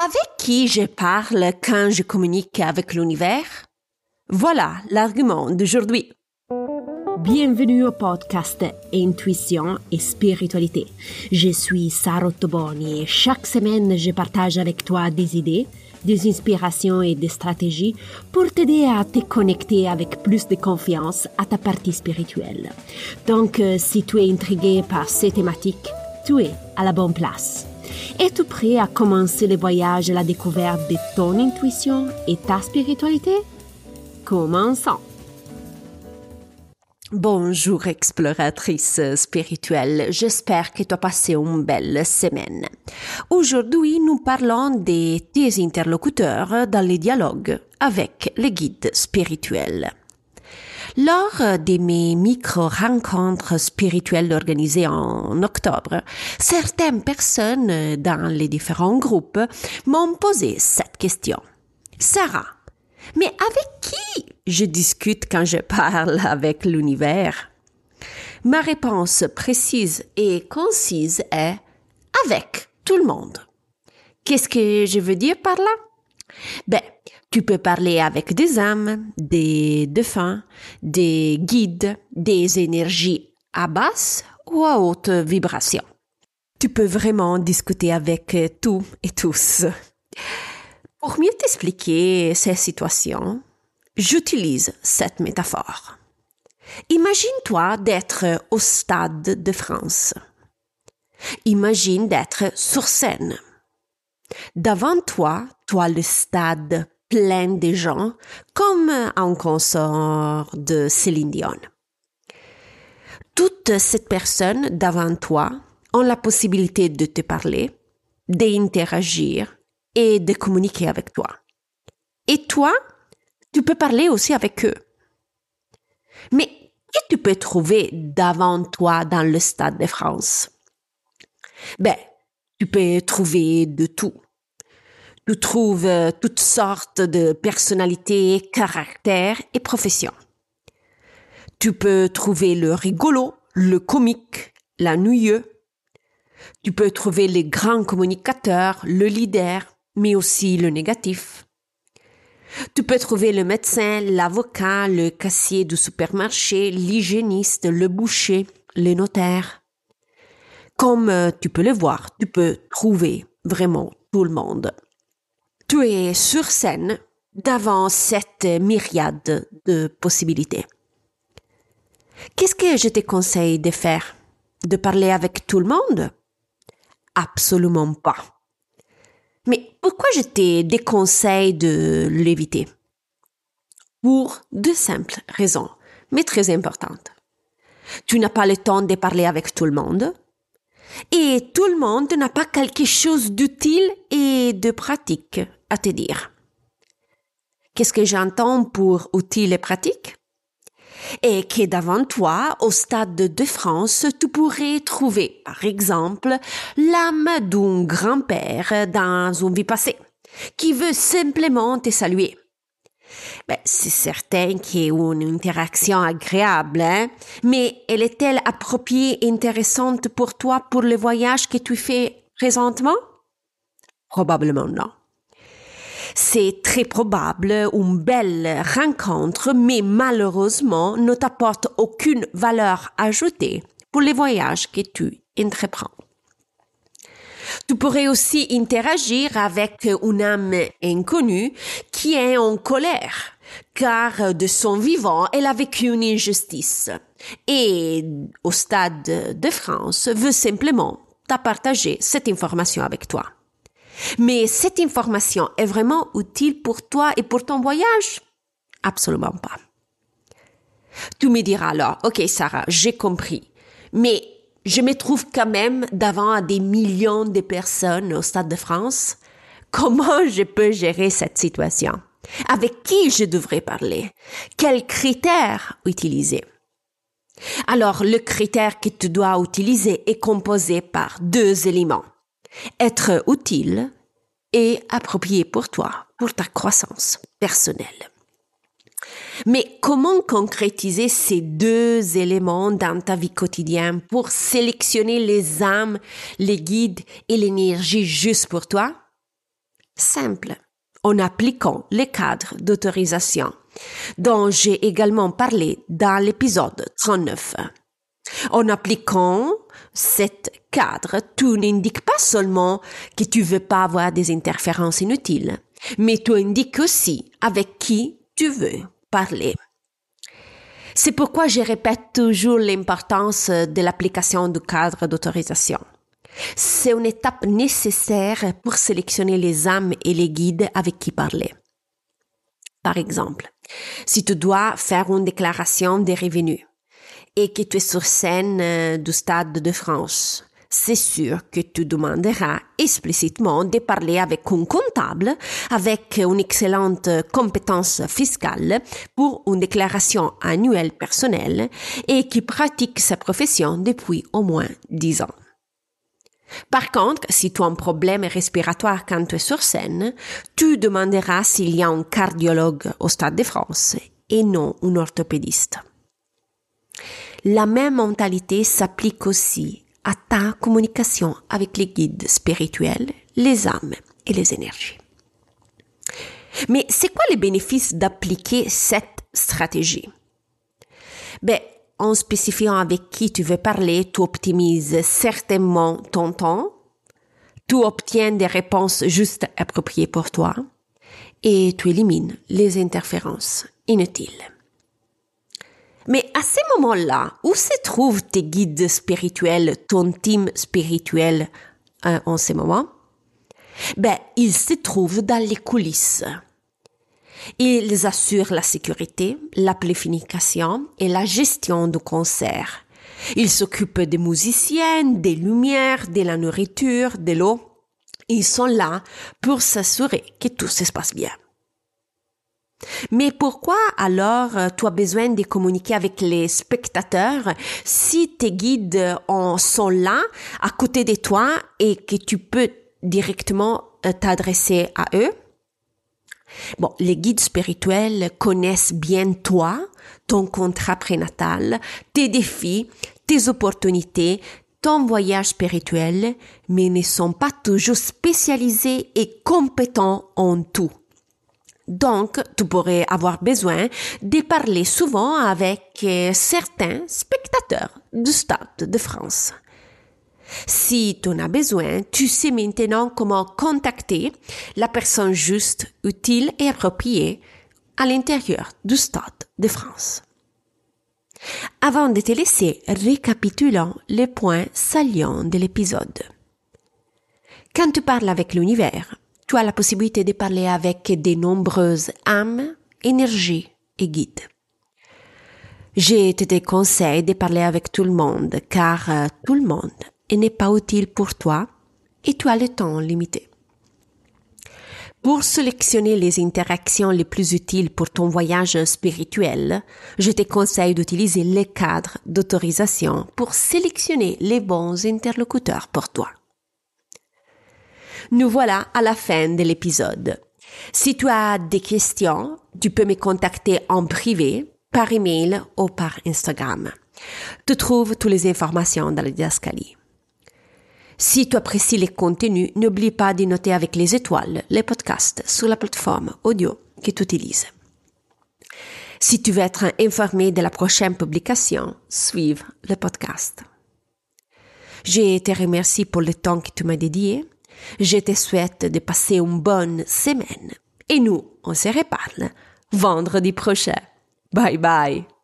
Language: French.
Avec qui je parle quand je communique avec l'univers? Voilà l'argument d'aujourd'hui. Bienvenue au podcast Intuition et Spiritualité. Je suis Sarah Toboni et chaque semaine je partage avec toi des idées, des inspirations et des stratégies pour t'aider à te connecter avec plus de confiance à ta partie spirituelle. Donc, euh, si tu es intrigué par ces thématiques, tu es à la bonne place. Es-tu prêt à commencer le voyage à la découverte de ton intuition et ta spiritualité? Commençons. Bonjour exploratrice spirituelle, j'espère que tu as passé une belle semaine. Aujourd'hui, nous parlons de tes interlocuteurs dans les dialogues avec les guides spirituels. Lors de mes micro-rencontres spirituelles organisées en octobre, certaines personnes dans les différents groupes m'ont posé cette question. Sarah, mais avec qui je discute quand je parle avec l'univers? Ma réponse précise et concise est avec tout le monde. Qu'est-ce que je veux dire par là? Ben, tu peux parler avec des âmes, des défunts, des guides, des énergies à basse ou à haute vibration. Tu peux vraiment discuter avec tout et tous. Pour mieux t'expliquer ces situations, j'utilise cette métaphore. Imagine-toi d'être au Stade de France. Imagine d'être sur scène. Devant toi, toi le stade plein de gens, comme un concert de Céline Dion. Toutes ces personnes devant toi ont la possibilité de te parler, d'interagir et de communiquer avec toi. Et toi, tu peux parler aussi avec eux. Mais que tu peux trouver devant toi dans le Stade de France? Ben, tu peux trouver de tout tu trouves euh, toutes sortes de personnalités, caractères et professions. Tu peux trouver le rigolo, le comique, l'ennuyeux. Tu peux trouver les grands communicateurs, le leader, mais aussi le négatif. Tu peux trouver le médecin, l'avocat, le cassier du supermarché, l'hygiéniste, le boucher, le notaire. Comme euh, tu peux le voir, tu peux trouver vraiment tout le monde tu es sur scène devant cette myriade de possibilités. Qu'est-ce que je te conseille de faire? De parler avec tout le monde? Absolument pas. Mais pourquoi je te déconseille de l'éviter? Pour deux simples raisons, mais très importantes. Tu n'as pas le temps de parler avec tout le monde, et tout le monde n'a pas quelque chose d'utile et de pratique à te dire. Qu'est-ce que j'entends pour utile et pratique? Et que devant toi, au stade de France, tu pourrais trouver, par exemple, l'âme d'un grand-père dans une vie passée, qui veut simplement te saluer. Ben, c'est certain qu'il y a une interaction agréable, hein? mais elle est-elle appropriée et intéressante pour toi pour le voyage que tu fais présentement? Probablement non. C'est très probable une belle rencontre, mais malheureusement ne t'apporte aucune valeur ajoutée pour les voyages que tu entreprends. Tu pourrais aussi interagir avec une âme inconnue qui est en colère, car de son vivant, elle a vécu une injustice et au stade de France veut simplement partager cette information avec toi. Mais cette information est vraiment utile pour toi et pour ton voyage? Absolument pas. Tu me diras alors, OK Sarah, j'ai compris, mais je me trouve quand même devant des millions de personnes au Stade de France. Comment je peux gérer cette situation? Avec qui je devrais parler? Quels critères utiliser? Alors, le critère que tu dois utiliser est composé par deux éléments. Être utile et approprié pour toi, pour ta croissance personnelle. Mais comment concrétiser ces deux éléments dans ta vie quotidienne pour sélectionner les âmes, les guides et l'énergie juste pour toi? Simple. En appliquant les cadres d'autorisation, dont j'ai également parlé dans l'épisode 39. En appliquant cet cadre, tu n'indiques pas seulement que tu veux pas avoir des interférences inutiles, mais tu indiques aussi avec qui tu veux parler. C'est pourquoi je répète toujours l'importance de l'application du cadre d'autorisation. C'est une étape nécessaire pour sélectionner les âmes et les guides avec qui parler. Par exemple, si tu dois faire une déclaration des revenus et que tu es sur scène euh, du Stade de France, c'est sûr que tu demanderas explicitement de parler avec un comptable avec une excellente compétence fiscale pour une déclaration annuelle personnelle et qui pratique sa profession depuis au moins dix ans. Par contre, si tu as un problème respiratoire quand tu es sur scène, tu demanderas s'il y a un cardiologue au Stade de France et non un orthopédiste. La même mentalité s'applique aussi à ta communication avec les guides spirituels, les âmes et les énergies. Mais c'est quoi les bénéfices d'appliquer cette stratégie? Ben, en spécifiant avec qui tu veux parler, tu optimises certainement ton temps, tu obtiens des réponses juste appropriées pour toi et tu élimines les interférences inutiles. Mais à ces moments-là, où se trouvent tes guides spirituels, ton team spirituel euh, en ce moment? Ben, ils se trouvent dans les coulisses. Ils assurent la sécurité, la planification et la gestion du concert. Ils s'occupent des musiciens, des lumières, de la nourriture, de l'eau. Ils sont là pour s'assurer que tout se passe bien. Mais pourquoi alors euh, tu as besoin de communiquer avec les spectateurs si tes guides en sont là à côté de toi et que tu peux directement euh, t'adresser à eux? Bon, les guides spirituels connaissent bien toi, ton contrat prénatal, tes défis, tes opportunités, ton voyage spirituel, mais ne sont pas toujours spécialisés et compétents en tout. Donc, tu pourrais avoir besoin de parler souvent avec euh, certains spectateurs du Stade de France. Si tu en as besoin, tu sais maintenant comment contacter la personne juste, utile et appropriée à l'intérieur du Stade de France. Avant de te laisser, récapitulons les points salients de l'épisode. Quand tu parles avec l'univers, tu as la possibilité de parler avec de nombreuses âmes, énergies et guides. Je te déconseille de parler avec tout le monde car euh, tout le monde n'est pas utile pour toi et tu as le temps limité. Pour sélectionner les interactions les plus utiles pour ton voyage spirituel, je te conseille d'utiliser les cadres d'autorisation pour sélectionner les bons interlocuteurs pour toi. Nous voilà à la fin de l'épisode. Si tu as des questions, tu peux me contacter en privé, par email ou par Instagram. Tu trouves toutes les informations dans le didascalie. Si tu apprécies les contenus, n'oublie pas de noter avec les étoiles les podcasts sur la plateforme audio que tu utilises. Si tu veux être informé de la prochaine publication, suive le podcast. Je te remercie pour le temps que tu m'as dédié je te souhaite de passer une bonne semaine. Et nous, on se reparle vendredi prochain. Bye bye.